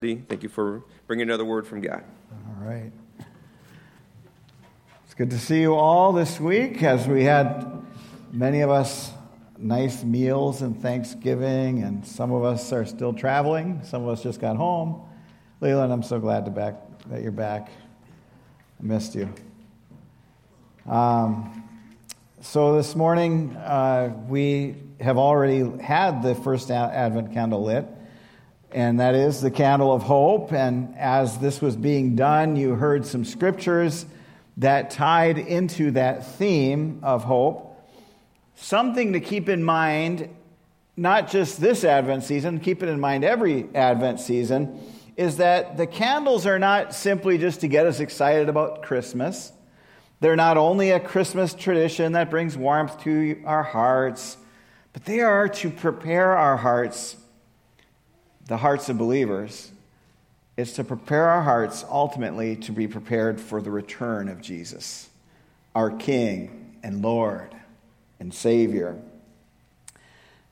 Thank you for bringing another word from God. All right. It's good to see you all this week as we had many of us nice meals and Thanksgiving, and some of us are still traveling. Some of us just got home. Leland, I'm so glad to back, that you're back. I missed you. Um, so this morning, uh, we have already had the first Advent candle lit and that is the candle of hope. And as this was being done, you heard some scriptures that tied into that theme of hope. Something to keep in mind, not just this Advent season, keep it in mind every Advent season, is that the candles are not simply just to get us excited about Christmas. They're not only a Christmas tradition that brings warmth to our hearts, but they are to prepare our hearts the hearts of believers is to prepare our hearts ultimately to be prepared for the return of Jesus, our King and Lord and Savior.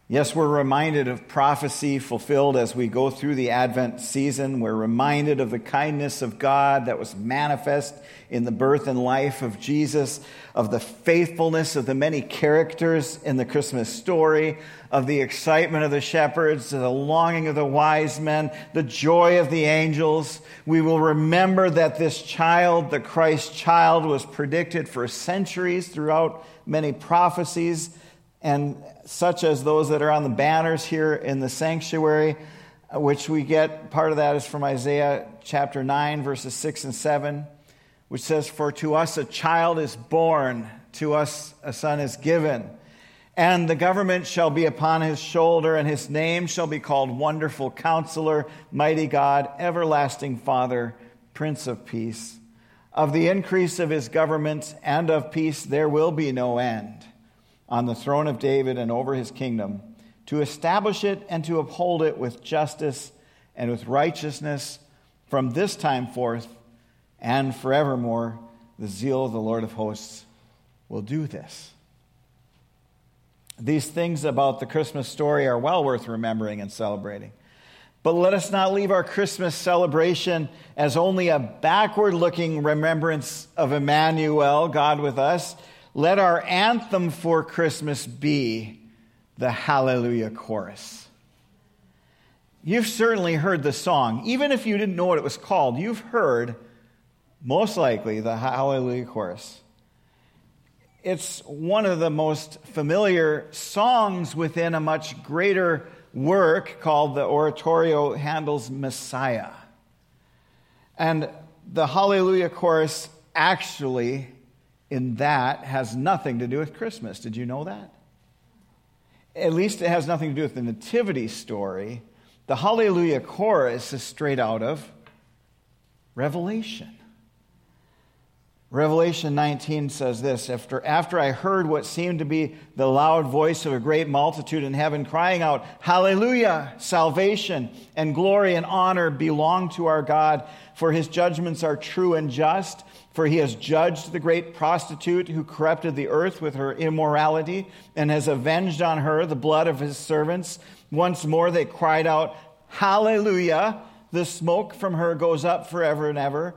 Yes, we're reminded of prophecy fulfilled as we go through the Advent season. We're reminded of the kindness of God that was manifest in the birth and life of Jesus, of the faithfulness of the many characters in the Christmas story, of the excitement of the shepherds, the longing of the wise men, the joy of the angels. We will remember that this child, the Christ child, was predicted for centuries throughout many prophecies and such as those that are on the banners here in the sanctuary, uh, which we get part of that is from Isaiah chapter 9, verses 6 and 7, which says, For to us a child is born, to us a son is given. And the government shall be upon his shoulder, and his name shall be called Wonderful Counselor, Mighty God, Everlasting Father, Prince of Peace. Of the increase of his government and of peace there will be no end on the throne of David and over his kingdom, to establish it and to uphold it with justice and with righteousness from this time forth and forevermore. The zeal of the Lord of hosts will do this. These things about the Christmas story are well worth remembering and celebrating. But let us not leave our Christmas celebration as only a backward looking remembrance of Emmanuel, God with us let our anthem for Christmas be the Hallelujah Chorus. You've certainly heard the song. Even if you didn't know what it was called, you've heard, most likely, the Hallelujah Chorus. It's one of the most familiar songs within a much greater work called the Oratorio Handel's Messiah. And the Hallelujah Chorus actually in that has nothing to do with Christmas. Did you know that? At least it has nothing to do with the Nativity story. The Hallelujah chorus is straight out of Revelation. Revelation 19 says this after, after I heard what seemed to be the loud voice of a great multitude in heaven crying out, Hallelujah! Salvation and glory and honor belong to our God, for his judgments are true and just. For he has judged the great prostitute who corrupted the earth with her immorality and has avenged on her the blood of his servants. Once more they cried out, Hallelujah! The smoke from her goes up forever and ever.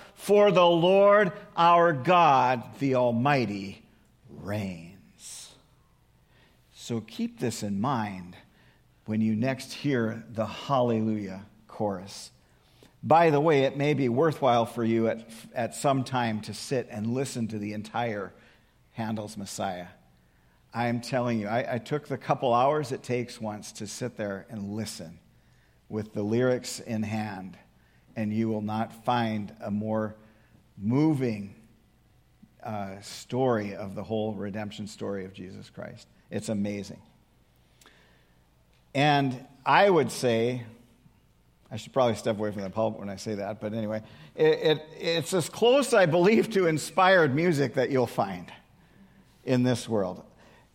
for the Lord our God, the Almighty, reigns. So keep this in mind when you next hear the Hallelujah chorus. By the way, it may be worthwhile for you at, at some time to sit and listen to the entire Handel's Messiah. I'm telling you, I, I took the couple hours it takes once to sit there and listen with the lyrics in hand, and you will not find a more moving uh, story of the whole redemption story of Jesus Christ. It's amazing. And I would say I should probably step away from the pulpit when I say that, but anyway, it, it, it's as close, I believe, to inspired music that you'll find in this world.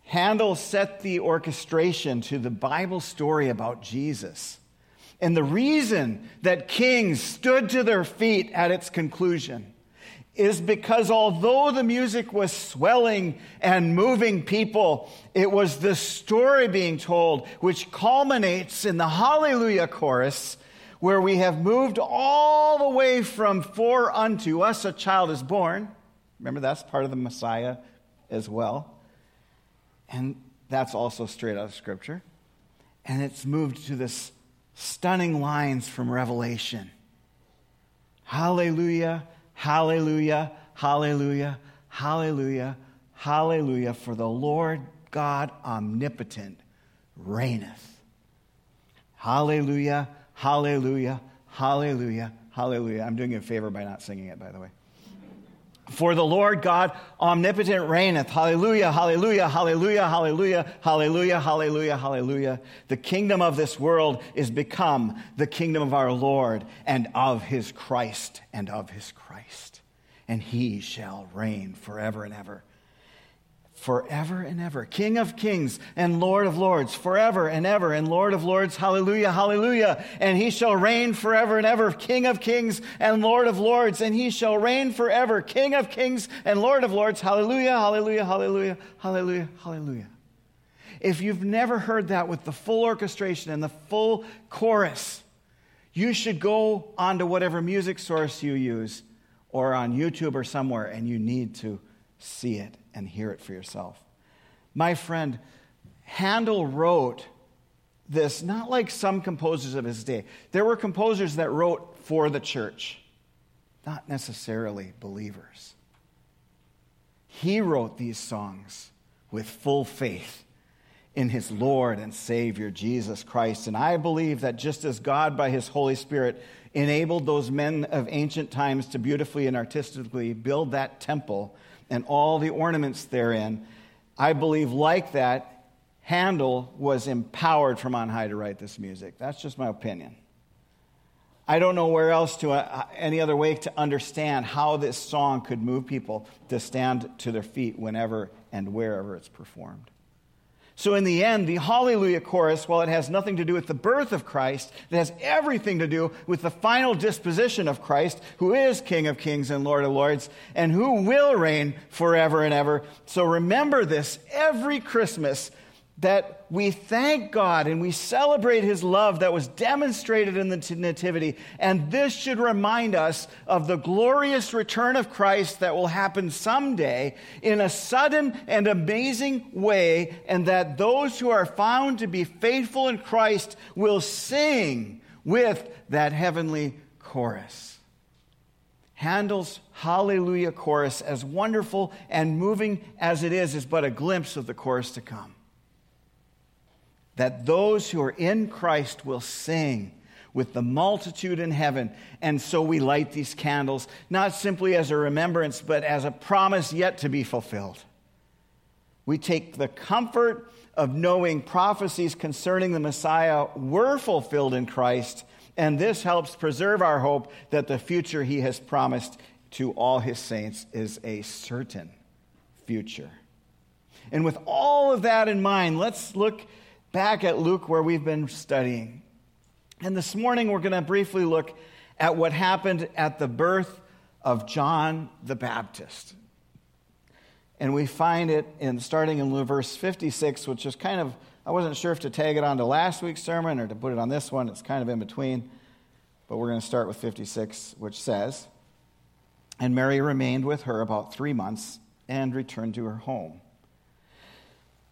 Handel set the orchestration to the Bible story about Jesus. And the reason that kings stood to their feet at its conclusion is because although the music was swelling and moving people, it was the story being told which culminates in the Hallelujah chorus, where we have moved all the way from For unto us a child is born. Remember, that's part of the Messiah as well. And that's also straight out of Scripture. And it's moved to this stunning lines from Revelation. Hallelujah, hallelujah, hallelujah, hallelujah, hallelujah, for the Lord God omnipotent reigneth. Hallelujah, hallelujah, hallelujah, hallelujah. I'm doing you a favor by not singing it, by the way. For the Lord God omnipotent reigneth. Hallelujah, hallelujah, hallelujah, hallelujah, hallelujah, hallelujah, hallelujah. The kingdom of this world is become the kingdom of our Lord and of his Christ and of his Christ. And he shall reign forever and ever forever and ever. King of kings and Lord of lords, forever and ever, and Lord of lords, hallelujah, hallelujah. And he shall reign forever and ever, King of kings and Lord of lords, and he shall reign forever, King of kings and Lord of lords, hallelujah, hallelujah, hallelujah, hallelujah, hallelujah. If you've never heard that with the full orchestration and the full chorus, you should go onto whatever music source you use or on YouTube or somewhere, and you need to see it and hear it for yourself. My friend, Handel wrote this not like some composers of his day. There were composers that wrote for the church, not necessarily believers. He wrote these songs with full faith in his Lord and Savior, Jesus Christ. And I believe that just as God, by his Holy Spirit, enabled those men of ancient times to beautifully and artistically build that temple and all the ornaments therein. I believe, like that, Handel was empowered from on high to write this music. That's just my opinion. I don't know where else to, uh, any other way to understand how this song could move people to stand to their feet whenever and wherever it's performed. So, in the end, the Hallelujah chorus, while it has nothing to do with the birth of Christ, it has everything to do with the final disposition of Christ, who is King of kings and Lord of lords, and who will reign forever and ever. So, remember this every Christmas that we thank God and we celebrate his love that was demonstrated in the nativity. And this should remind us of the glorious return of Christ that will happen someday in a sudden and amazing way, and that those who are found to be faithful in Christ will sing with that heavenly chorus. Handel's Hallelujah chorus, as wonderful and moving as it is, is but a glimpse of the chorus to come that those who are in Christ will sing with the multitude in heaven. And so we light these candles, not simply as a remembrance, but as a promise yet to be fulfilled. We take the comfort of knowing prophecies concerning the Messiah were fulfilled in Christ, and this helps preserve our hope that the future he has promised to all his saints is a certain future. And with all of that in mind, let's look back at Luke where we've been studying. And this morning we're going to briefly look at what happened at the birth of John the Baptist. And we find it in starting in verse 56, which is kind of, I wasn't sure if to tag it onto last week's sermon or to put it on this one. It's kind of in between. But we're going to start with 56, which says, And Mary remained with her about three months and returned to her home.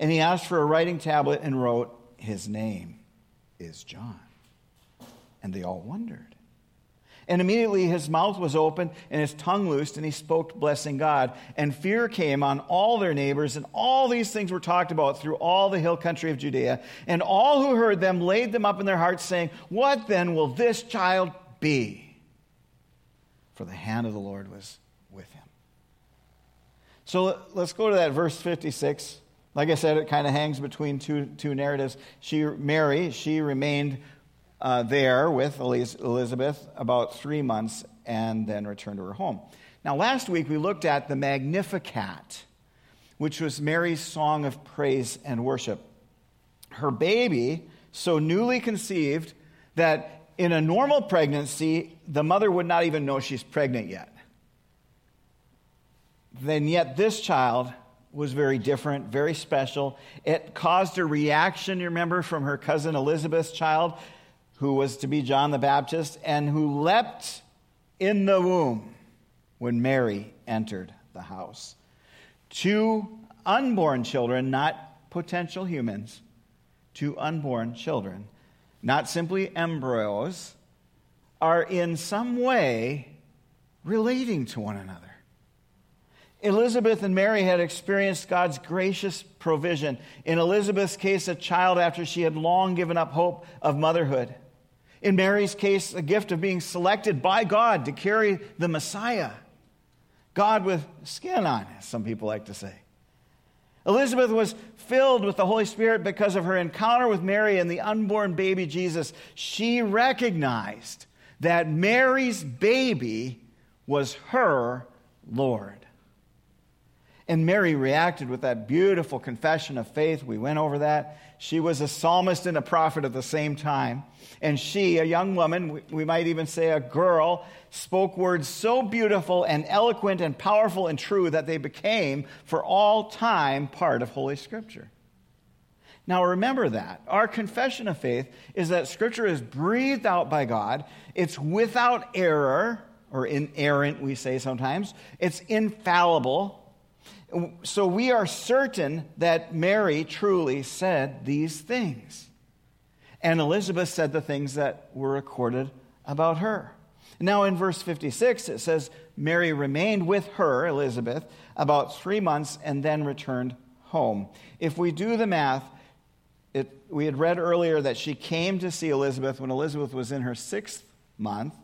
And he asked for a writing tablet and wrote, His name is John. And they all wondered. And immediately his mouth was opened and his tongue loosed, and he spoke, blessing God. And fear came on all their neighbors, and all these things were talked about through all the hill country of Judea. And all who heard them laid them up in their hearts, saying, What then will this child be? For the hand of the Lord was with him. So let's go to that verse 56. Like I said, it kind of hangs between two, two narratives. She, Mary, she remained uh, there with Elizabeth about three months and then returned to her home. Now, last week we looked at the Magnificat, which was Mary's song of praise and worship. Her baby, so newly conceived that in a normal pregnancy, the mother would not even know she's pregnant yet. Then, yet, this child was very different, very special. It caused a reaction, you remember, from her cousin Elizabeth's child who was to be John the Baptist, and who leapt in the womb when Mary entered the house. Two unborn children, not potential humans, two unborn children, not simply embryos, are in some way relating to one another. Elizabeth and Mary had experienced God's gracious provision. In Elizabeth's case, a child after she had long given up hope of motherhood. In Mary's case, a gift of being selected by God to carry the Messiah. God with skin on, as some people like to say. Elizabeth was filled with the Holy Spirit because of her encounter with Mary and the unborn baby Jesus. She recognized that Mary's baby was her Lord. And Mary reacted with that beautiful confession of faith. We went over that. She was a psalmist and a prophet at the same time. And she, a young woman, we might even say a girl, spoke words so beautiful and eloquent and powerful and true that they became, for all time, part of Holy Scripture. Now remember that. Our confession of faith is that Scripture is breathed out by God, it's without error, or inerrant, we say sometimes, it's infallible so we are certain that Mary truly said these things. And Elizabeth said the things that were recorded about her. Now, in verse 56, it says, Mary remained with her, Elizabeth, about three months and then returned home. If we do the math, it, we had read earlier that she came to see Elizabeth when Elizabeth was in her sixth month.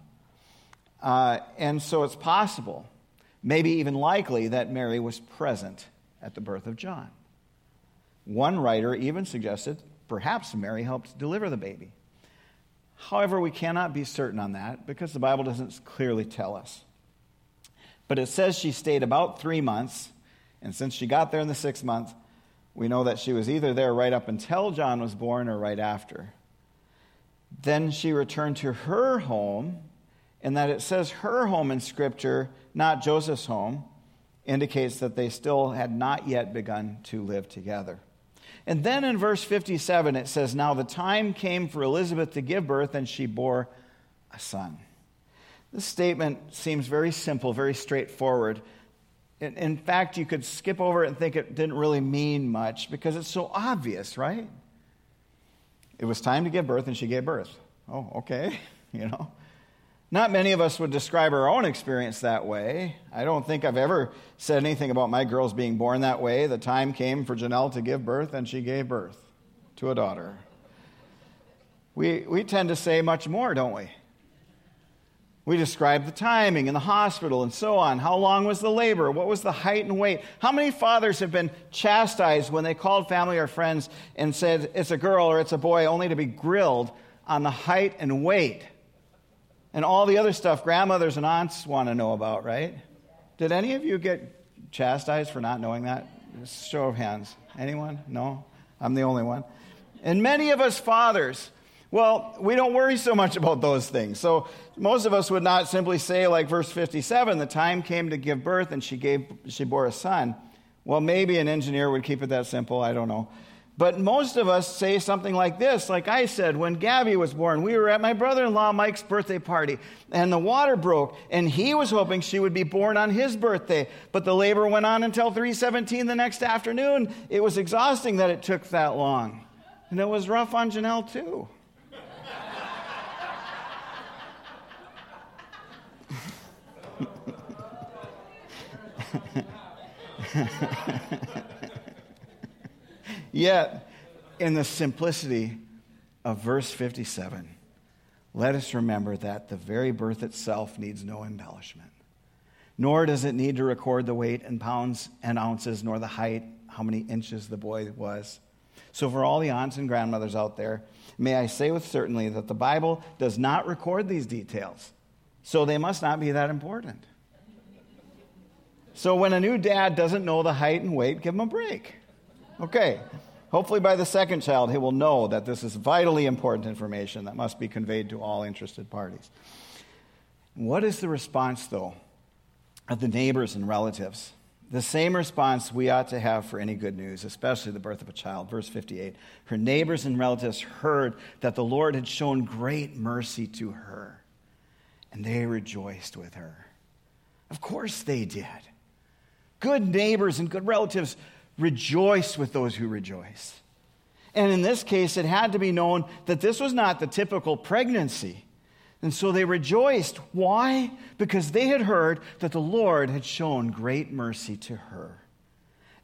Uh, and so it's possible maybe even likely that Mary was present at the birth of John. One writer even suggested perhaps Mary helped deliver the baby. However, we cannot be certain on that because the Bible doesn't clearly tell us. But it says she stayed about three months, and since she got there in the sixth month, we know that she was either there right up until John was born or right after. Then she returned to her home, and that it says her home in Scripture not Joseph's home, indicates that they still had not yet begun to live together. And then in verse 57, it says, Now the time came for Elizabeth to give birth, and she bore a son. This statement seems very simple, very straightforward. In fact, you could skip over it and think it didn't really mean much because it's so obvious, right? It was time to give birth, and she gave birth. Oh, okay, you know. Not many of us would describe our own experience that way. I don't think I've ever said anything about my girls being born that way. The time came for Janelle to give birth, and she gave birth to a daughter. We, we tend to say much more, don't we? We describe the timing in the hospital and so on. How long was the labor? What was the height and weight? How many fathers have been chastised when they called family or friends and said it's a girl or it's a boy, only to be grilled on the height and weight? And all the other stuff grandmothers and aunts want to know about, right? Did any of you get chastised for not knowing that? Show of hands. Anyone? No? I'm the only one. And many of us fathers, well, we don't worry so much about those things. So most of us would not simply say, like verse 57, the time came to give birth and she, gave, she bore a son. Well, maybe an engineer would keep it that simple. I don't know. But most of us say something like this, like I said, when Gabby was born, we were at my brother in law Mike's birthday party, and the water broke, and he was hoping she would be born on his birthday. But the labor went on until 317 the next afternoon. It was exhausting that it took that long. And it was rough on Janelle, too. Yet, in the simplicity of verse 57, let us remember that the very birth itself needs no embellishment. Nor does it need to record the weight in pounds and ounces, nor the height, how many inches the boy was. So, for all the aunts and grandmothers out there, may I say with certainty that the Bible does not record these details, so they must not be that important. So, when a new dad doesn't know the height and weight, give him a break. Okay. Hopefully, by the second child, he will know that this is vitally important information that must be conveyed to all interested parties. What is the response, though, of the neighbors and relatives? The same response we ought to have for any good news, especially the birth of a child. Verse 58 Her neighbors and relatives heard that the Lord had shown great mercy to her, and they rejoiced with her. Of course they did. Good neighbors and good relatives rejoice with those who rejoice. And in this case, it had to be known that this was not the typical pregnancy. And so they rejoiced. Why? Because they had heard that the Lord had shown great mercy to her.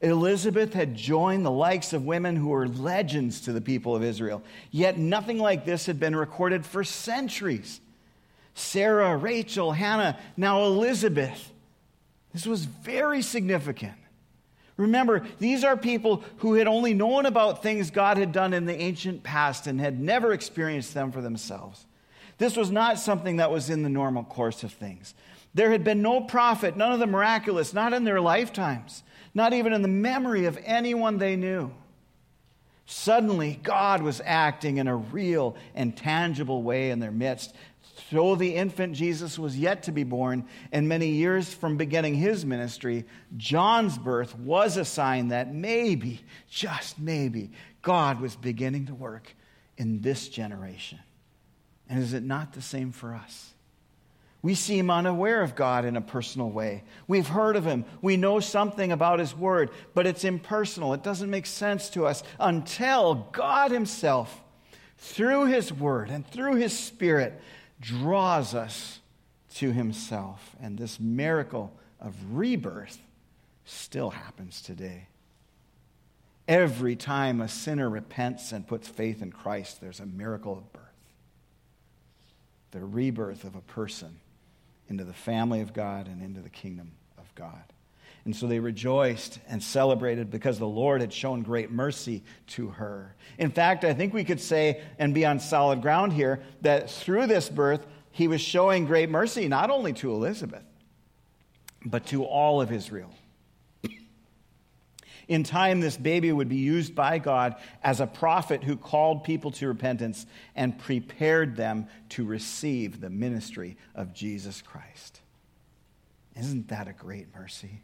Elizabeth had joined the likes of women who were legends to the people of Israel. Yet nothing like this had been recorded for centuries. Sarah, Rachel, Hannah, now Elizabeth. This was very significant. Remember, these are people who had only known about things God had done in the ancient past and had never experienced them for themselves. This was not something that was in the normal course of things. There had been no prophet, none of the miraculous, not in their lifetimes, not even in the memory of anyone they knew. Suddenly, God was acting in a real and tangible way in their midst. Though the infant Jesus was yet to be born, and many years from beginning his ministry, John's birth was a sign that maybe, just maybe, God was beginning to work in this generation. And is it not the same for us? We seem unaware of God in a personal way. We've heard of Him. We know something about His Word, but it's impersonal. It doesn't make sense to us until God Himself, through His Word and through His Spirit, draws us to himself. And this miracle of rebirth still happens today. Every time a sinner repents and puts faith in Christ, there's a miracle of birth. The rebirth of a person into the family of God and into the kingdom of God. And so they rejoiced and celebrated because the Lord had shown great mercy to her. In fact, I think we could say and be on solid ground here that through this birth, he was showing great mercy not only to Elizabeth, but to all of Israel. In time, this baby would be used by God as a prophet who called people to repentance and prepared them to receive the ministry of Jesus Christ. Isn't that a great mercy?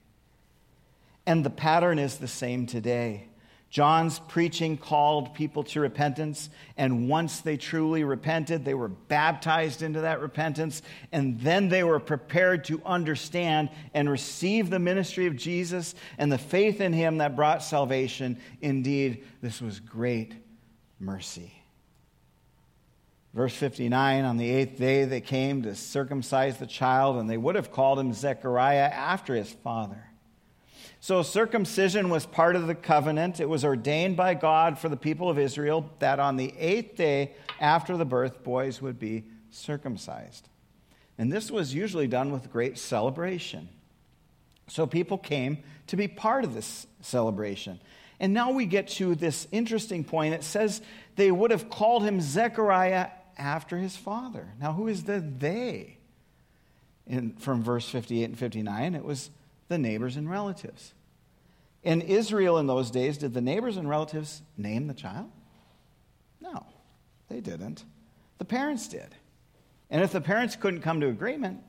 And the pattern is the same today. John's preaching called people to repentance, and once they truly repented, they were baptized into that repentance, and then they were prepared to understand and receive the ministry of Jesus and the faith in him that brought salvation. Indeed, this was great mercy. Verse 59 On the eighth day, they came to circumcise the child, and they would have called him Zechariah after his father. So, circumcision was part of the covenant. It was ordained by God for the people of Israel that on the eighth day after the birth, boys would be circumcised. And this was usually done with great celebration. So, people came to be part of this celebration. And now we get to this interesting point. It says they would have called him Zechariah after his father. Now, who is the they? In, from verse 58 and 59, it was the neighbors and relatives. In Israel in those days, did the neighbors and relatives name the child? No, they didn't. The parents did. And if the parents couldn't come to agreement,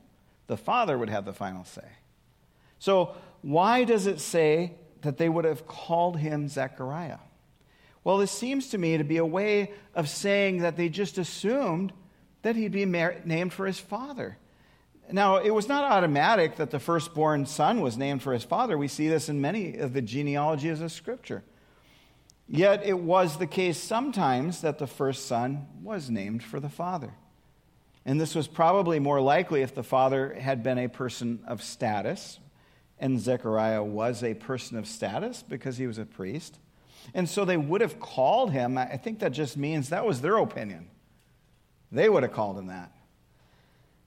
the father would have the final say. So, why does it say that they would have called him Zechariah? Well, this seems to me to be a way of saying that they just assumed that he'd be named for his father. Now, it was not automatic that the firstborn son was named for his father. We see this in many of the genealogies of Scripture. Yet it was the case sometimes that the first son was named for the father. And this was probably more likely if the father had been a person of status, and Zechariah was a person of status because he was a priest. And so they would have called him. I think that just means that was their opinion. They would have called him that.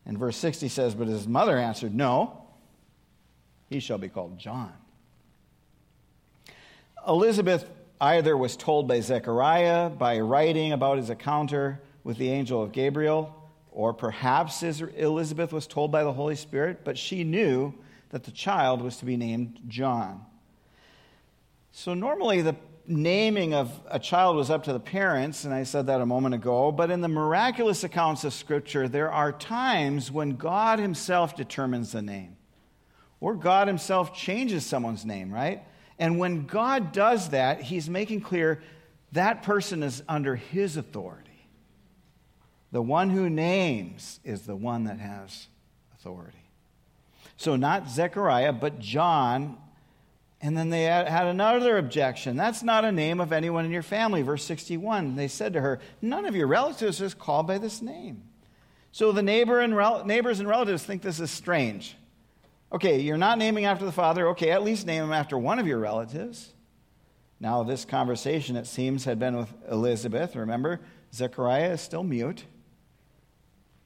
And verse 60 says, But his mother answered, No, he shall be called John. Elizabeth either was told by Zechariah by writing about his encounter with the angel of Gabriel, or perhaps Elizabeth was told by the Holy Spirit, but she knew that the child was to be named John. So normally the naming of a child was up to the parents, and I said that a moment ago, but in the miraculous accounts of Scripture, there are times when God Himself determines the name, or God Himself changes someone's name, right? And when God does that, He's making clear that person is under His authority. The one who names is the one that has authority. So, not Zechariah, but John. And then they had another objection. That's not a name of anyone in your family. Verse 61. They said to her, None of your relatives is called by this name. So the neighbor and rel- neighbors and relatives think this is strange. Okay, you're not naming after the father. Okay, at least name him after one of your relatives. Now, this conversation, it seems, had been with Elizabeth. Remember, Zechariah is still mute.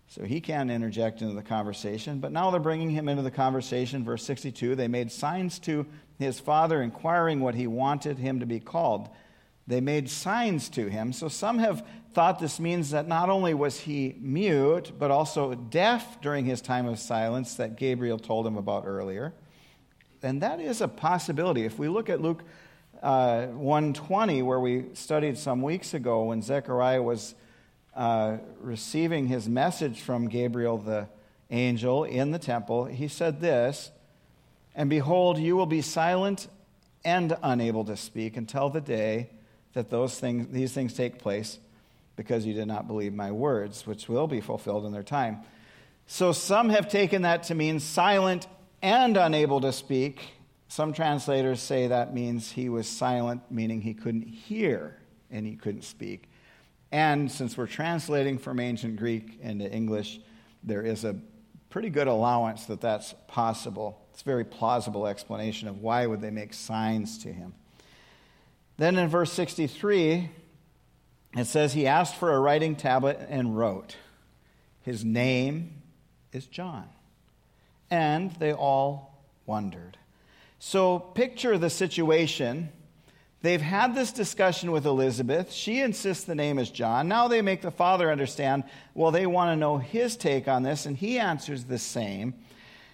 So he can't interject into the conversation. But now they're bringing him into the conversation. Verse 62 they made signs to his father, inquiring what he wanted him to be called. They made signs to him. So some have thought this means that not only was he mute, but also deaf during his time of silence that Gabriel told him about earlier. And that is a possibility. If we look at Luke uh, 120, where we studied some weeks ago when Zechariah was uh, receiving his message from Gabriel the angel in the temple, he said this And behold, you will be silent and unable to speak until the day that those things, these things take place, because you did not believe my words, which will be fulfilled in their time. So some have taken that to mean silent and unable to speak. Some translators say that means he was silent, meaning he couldn't hear and he couldn't speak. And since we're translating from ancient Greek into English, there is a pretty good allowance that that's possible. It's a very plausible explanation of why would they make signs to him. Then in verse 63, it says he asked for a writing tablet and wrote. His name is John. And they all wondered. So picture the situation They've had this discussion with Elizabeth. She insists the name is John. Now they make the father understand, well, they want to know his take on this, and he answers the same.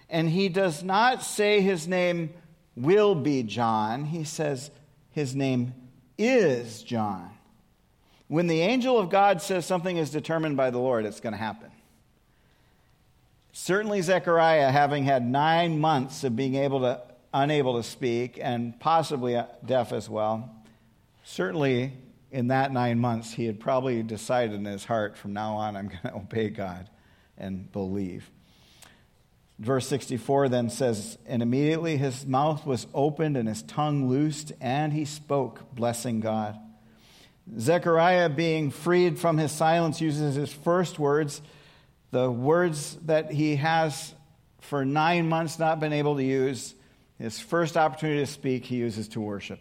And he does not say his name will be John, he says his name is John. When the angel of God says something is determined by the Lord, it's going to happen. Certainly, Zechariah, having had nine months of being able to unable to speak and possibly deaf as well. Certainly, in that nine months, he had probably decided in his heart from now on, I'm going to obey God and believe. Verse 64 then says, And immediately his mouth was opened and his tongue loosed, and he spoke, blessing God. Zechariah, being freed from his silence, uses his first words, the words that he has for nine months not been able to use his first opportunity to speak, he uses to worship.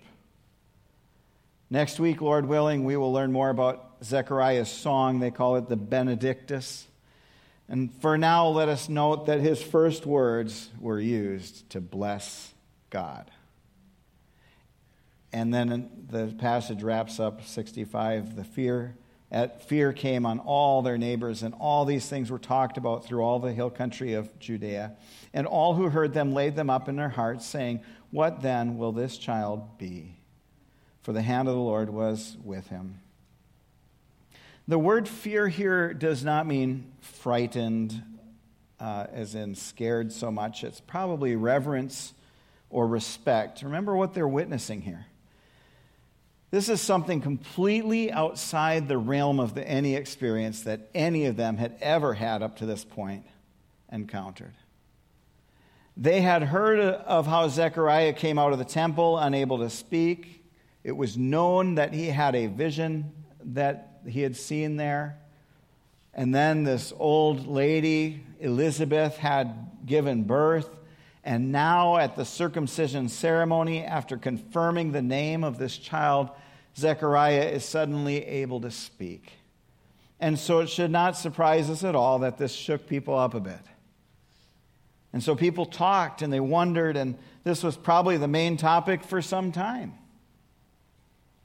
Next week, Lord willing, we will learn more about Zechariah's song. They call it the Benedictus. And for now, let us note that his first words were used to bless God. And then the passage wraps up 65 the fear at fear came on all their neighbors, and all these things were talked about through all the hill country of Judea. And all who heard them laid them up in their hearts, saying, What then will this child be? For the hand of the Lord was with him. The word fear here does not mean frightened, uh, as in scared so much. It's probably reverence or respect. Remember what they're witnessing here. This is something completely outside the realm of the, any experience that any of them had ever had up to this point encountered. They had heard of how Zechariah came out of the temple unable to speak. It was known that he had a vision that he had seen there. And then this old lady, Elizabeth, had given birth. And now, at the circumcision ceremony, after confirming the name of this child, Zechariah is suddenly able to speak. And so it should not surprise us at all that this shook people up a bit. And so people talked and they wondered, and this was probably the main topic for some time.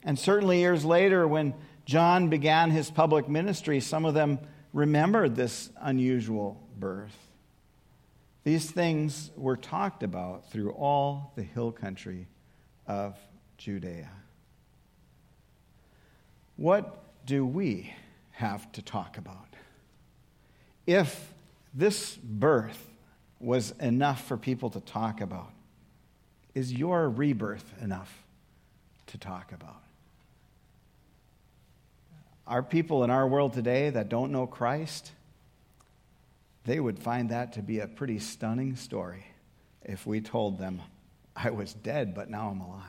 And certainly years later, when John began his public ministry, some of them remembered this unusual birth. These things were talked about through all the hill country of Judea. What do we have to talk about? If this birth was enough for people to talk about, is your rebirth enough to talk about? Our people in our world today that don't know Christ, they would find that to be a pretty stunning story if we told them, I was dead, but now I'm alive.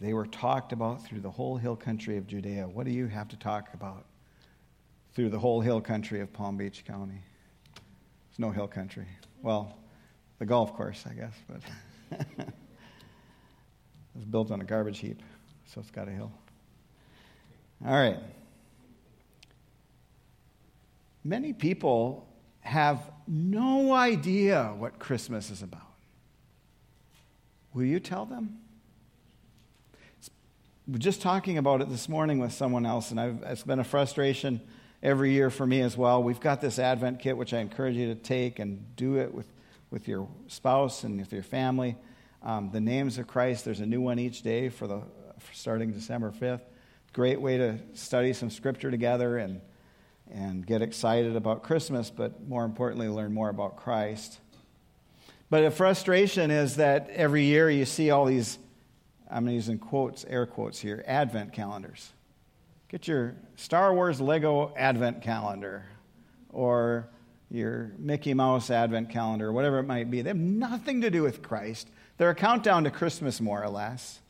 They were talked about through the whole hill country of Judea. What do you have to talk about through the whole hill country of Palm Beach County? There's no hill country. Well, the golf course, I guess, but it's built on a garbage heap, so it's got a hill. All right. Many people have no idea what Christmas is about. Will you tell them? We're just talking about it this morning with someone else, and I've, it's been a frustration every year for me as well. We've got this Advent kit, which I encourage you to take and do it with, with your spouse and with your family. Um, the names of Christ, there's a new one each day for the for starting December 5th. Great way to study some scripture together and, and get excited about Christmas, but more importantly, learn more about Christ. But the frustration is that every year you see all these I'm using quotes, air quotes here, advent calendars. Get your Star Wars Lego advent calendar or your Mickey Mouse advent calendar, whatever it might be. They have nothing to do with Christ. They're a countdown to Christmas, more or less.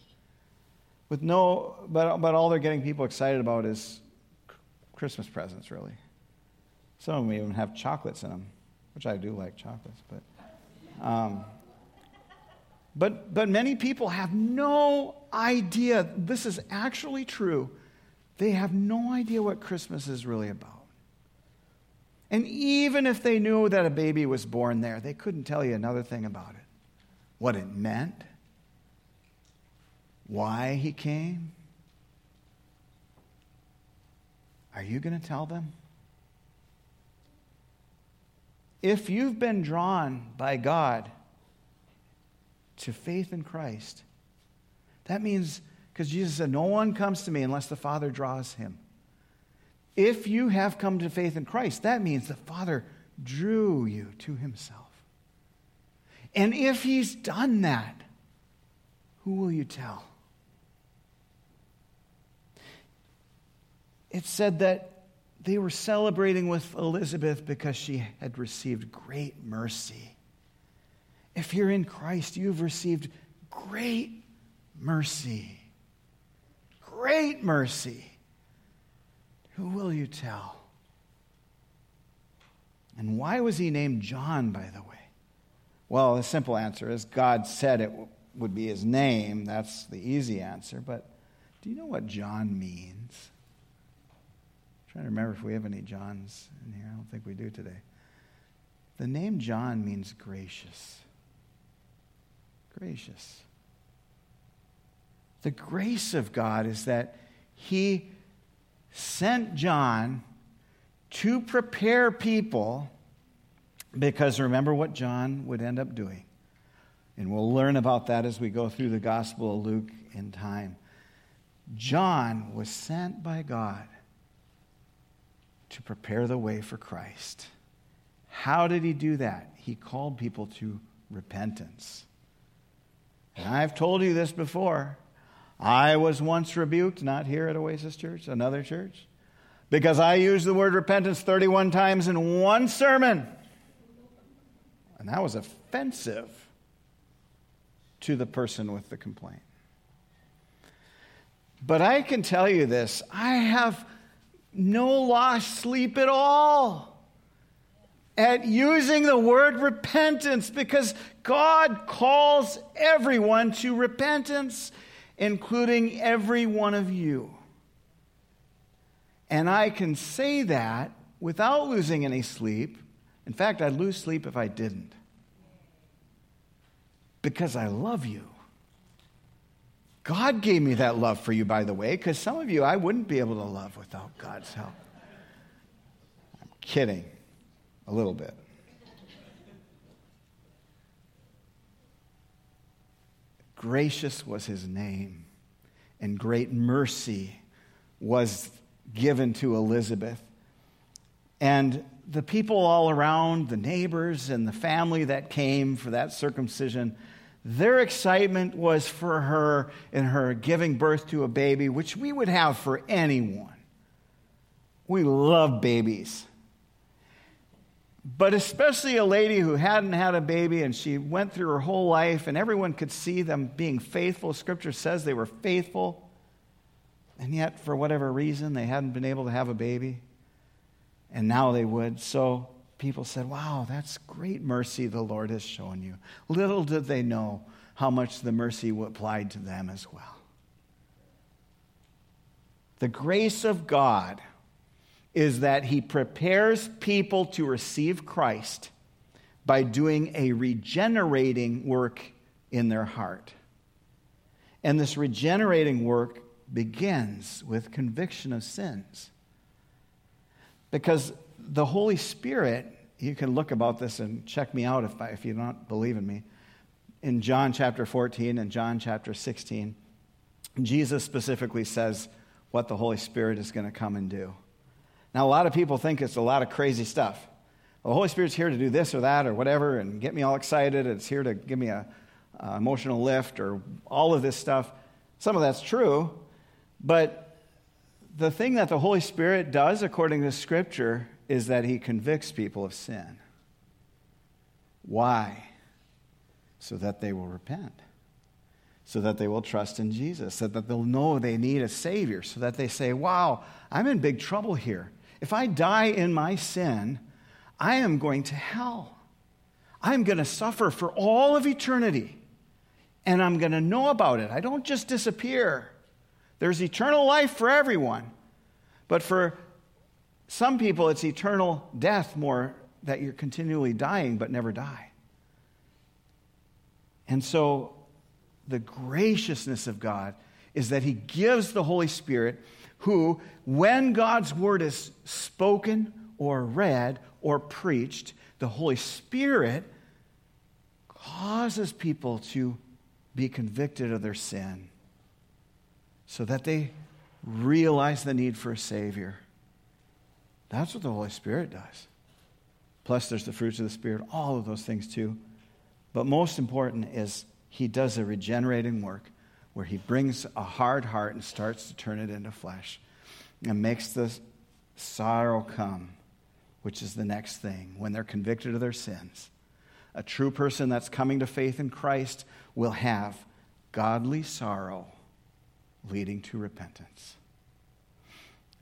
With no, but, but all they're getting people excited about is Christmas presents, really. Some of them even have chocolates in them, which I do like chocolates, but. Um, but, but many people have no idea this is actually true. They have no idea what Christmas is really about. And even if they knew that a baby was born there, they couldn't tell you another thing about it what it meant, why he came. Are you going to tell them? If you've been drawn by God to faith in Christ. That means, because Jesus said, No one comes to me unless the Father draws him. If you have come to faith in Christ, that means the Father drew you to himself. And if he's done that, who will you tell? It said that they were celebrating with Elizabeth because she had received great mercy. If you're in Christ, you've received great mercy. Great mercy. Who will you tell? And why was he named John, by the way? Well, the simple answer is God said it would be his name. That's the easy answer. But do you know what John means? Trying to remember if we have any Johns in here. I don't think we do today. The name John means gracious gracious. The grace of God is that He sent John to prepare people, because remember what John would end up doing. And we'll learn about that as we go through the Gospel of Luke in time. John was sent by God to prepare the way for Christ. How did he do that? He called people to repentance. And I've told you this before. I was once rebuked, not here at Oasis Church, another church, because I used the word repentance 31 times in one sermon. And that was offensive to the person with the complaint. But I can tell you this I have no lost sleep at all at using the word repentance because God calls everyone to repentance, including every one of you. And I can say that without losing any sleep. In fact, I'd lose sleep if I didn't. Because I love you. God gave me that love for you, by the way, because some of you I wouldn't be able to love without God's help. I'm kidding a little bit. Gracious was his name, and great mercy was given to Elizabeth. And the people all around, the neighbors and the family that came for that circumcision, their excitement was for her in her giving birth to a baby, which we would have for anyone. We love babies. But especially a lady who hadn't had a baby and she went through her whole life and everyone could see them being faithful. Scripture says they were faithful. And yet, for whatever reason, they hadn't been able to have a baby. And now they would. So people said, Wow, that's great mercy the Lord has shown you. Little did they know how much the mercy applied to them as well. The grace of God is that He prepares people to receive Christ by doing a regenerating work in their heart. And this regenerating work begins with conviction of sins. Because the Holy Spirit, you can look about this and check me out if, if you don't believe in me. In John chapter 14 and John chapter 16, Jesus specifically says what the Holy Spirit is going to come and do. Now, a lot of people think it's a lot of crazy stuff. The Holy Spirit's here to do this or that or whatever and get me all excited. It's here to give me a, a emotional lift or all of this stuff. Some of that's true, but the thing that the Holy Spirit does, according to Scripture, is that He convicts people of sin. Why? So that they will repent, so that they will trust in Jesus, so that they'll know they need a Savior, so that they say, Wow, I'm in big trouble here. If I die in my sin, I am going to hell. I'm going to suffer for all of eternity, and I'm going to know about it. I don't just disappear. There's eternal life for everyone. But for some people, it's eternal death more that you're continually dying but never die. And so, the graciousness of God is that He gives the Holy Spirit, who, when God's word is spoken or read or preached, the Holy Spirit causes people to be convicted of their sin so that they realize the need for a Savior. That's what the Holy Spirit does. Plus, there's the fruits of the Spirit, all of those things too. But most important is He does a regenerating work where He brings a hard heart and starts to turn it into flesh and makes the sorrow come, which is the next thing when they're convicted of their sins. A true person that's coming to faith in Christ will have godly sorrow leading to repentance.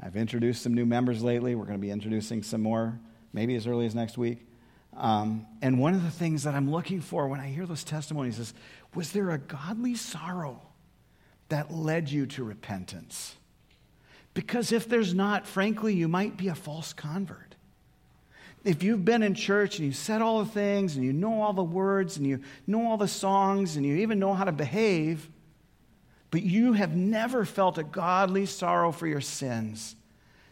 I've introduced some new members lately. We're going to be introducing some more, maybe as early as next week. Um, and one of the things that I'm looking for when I hear those testimonies is was there a godly sorrow that led you to repentance? Because if there's not, frankly, you might be a false convert. If you've been in church and you've said all the things and you know all the words and you know all the songs and you even know how to behave, but you have never felt a godly sorrow for your sins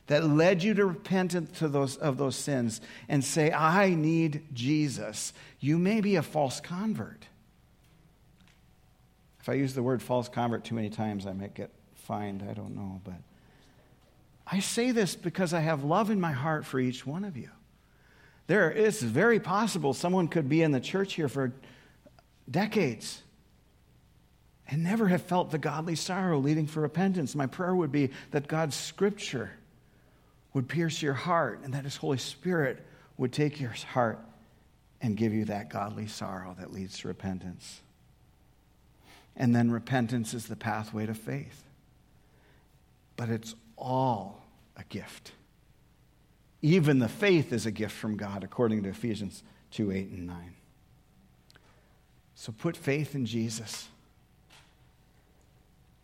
that led you to repent to those, of those sins and say, I need Jesus, you may be a false convert. If I use the word false convert too many times, I might get fined. I don't know. But I say this because I have love in my heart for each one of you. There, it's very possible someone could be in the church here for decades and never have felt the godly sorrow leading for repentance. My prayer would be that God's scripture would pierce your heart and that His Holy Spirit would take your heart and give you that godly sorrow that leads to repentance. And then repentance is the pathway to faith. But it's all a gift. Even the faith is a gift from God, according to Ephesians 2 8 and 9. So put faith in Jesus.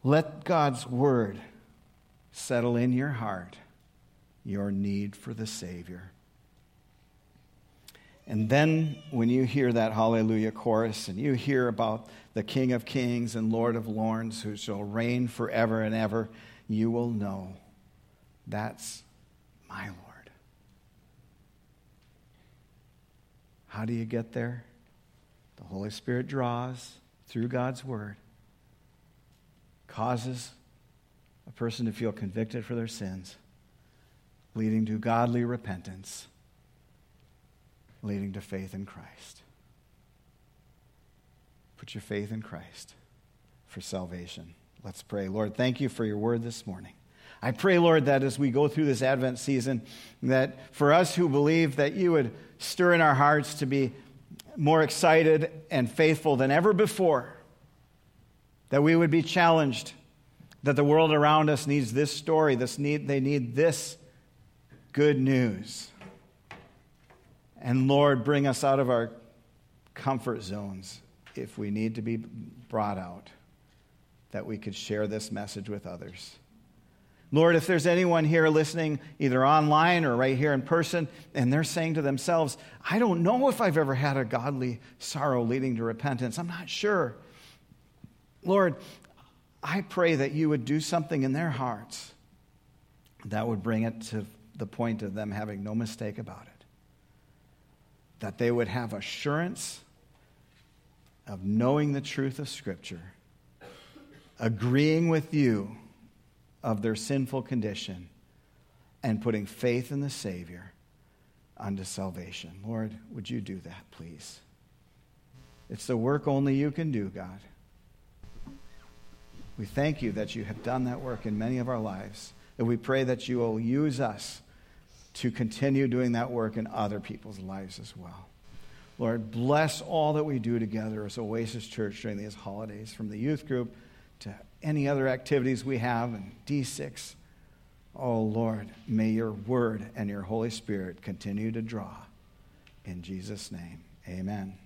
Let God's word settle in your heart your need for the Savior. And then when you hear that hallelujah chorus and you hear about the King of Kings and Lord of Lords who shall reign forever and ever, you will know that's my Lord. How do you get there? The Holy Spirit draws through God's Word, causes a person to feel convicted for their sins, leading to godly repentance leading to faith in Christ. Put your faith in Christ for salvation. Let's pray. Lord, thank you for your word this morning. I pray, Lord, that as we go through this Advent season, that for us who believe that you would stir in our hearts to be more excited and faithful than ever before, that we would be challenged, that the world around us needs this story, this need, they need this good news. And Lord, bring us out of our comfort zones if we need to be brought out, that we could share this message with others. Lord, if there's anyone here listening, either online or right here in person, and they're saying to themselves, I don't know if I've ever had a godly sorrow leading to repentance, I'm not sure. Lord, I pray that you would do something in their hearts that would bring it to the point of them having no mistake about it that they would have assurance of knowing the truth of Scripture, agreeing with you of their sinful condition, and putting faith in the Savior unto salvation. Lord, would you do that, please? It's the work only you can do, God. We thank you that you have done that work in many of our lives, and we pray that you will use us to continue doing that work in other people's lives as well. Lord, bless all that we do together as Oasis Church during these holidays, from the youth group to any other activities we have in D6. Oh, Lord, may your word and your Holy Spirit continue to draw. In Jesus' name, amen.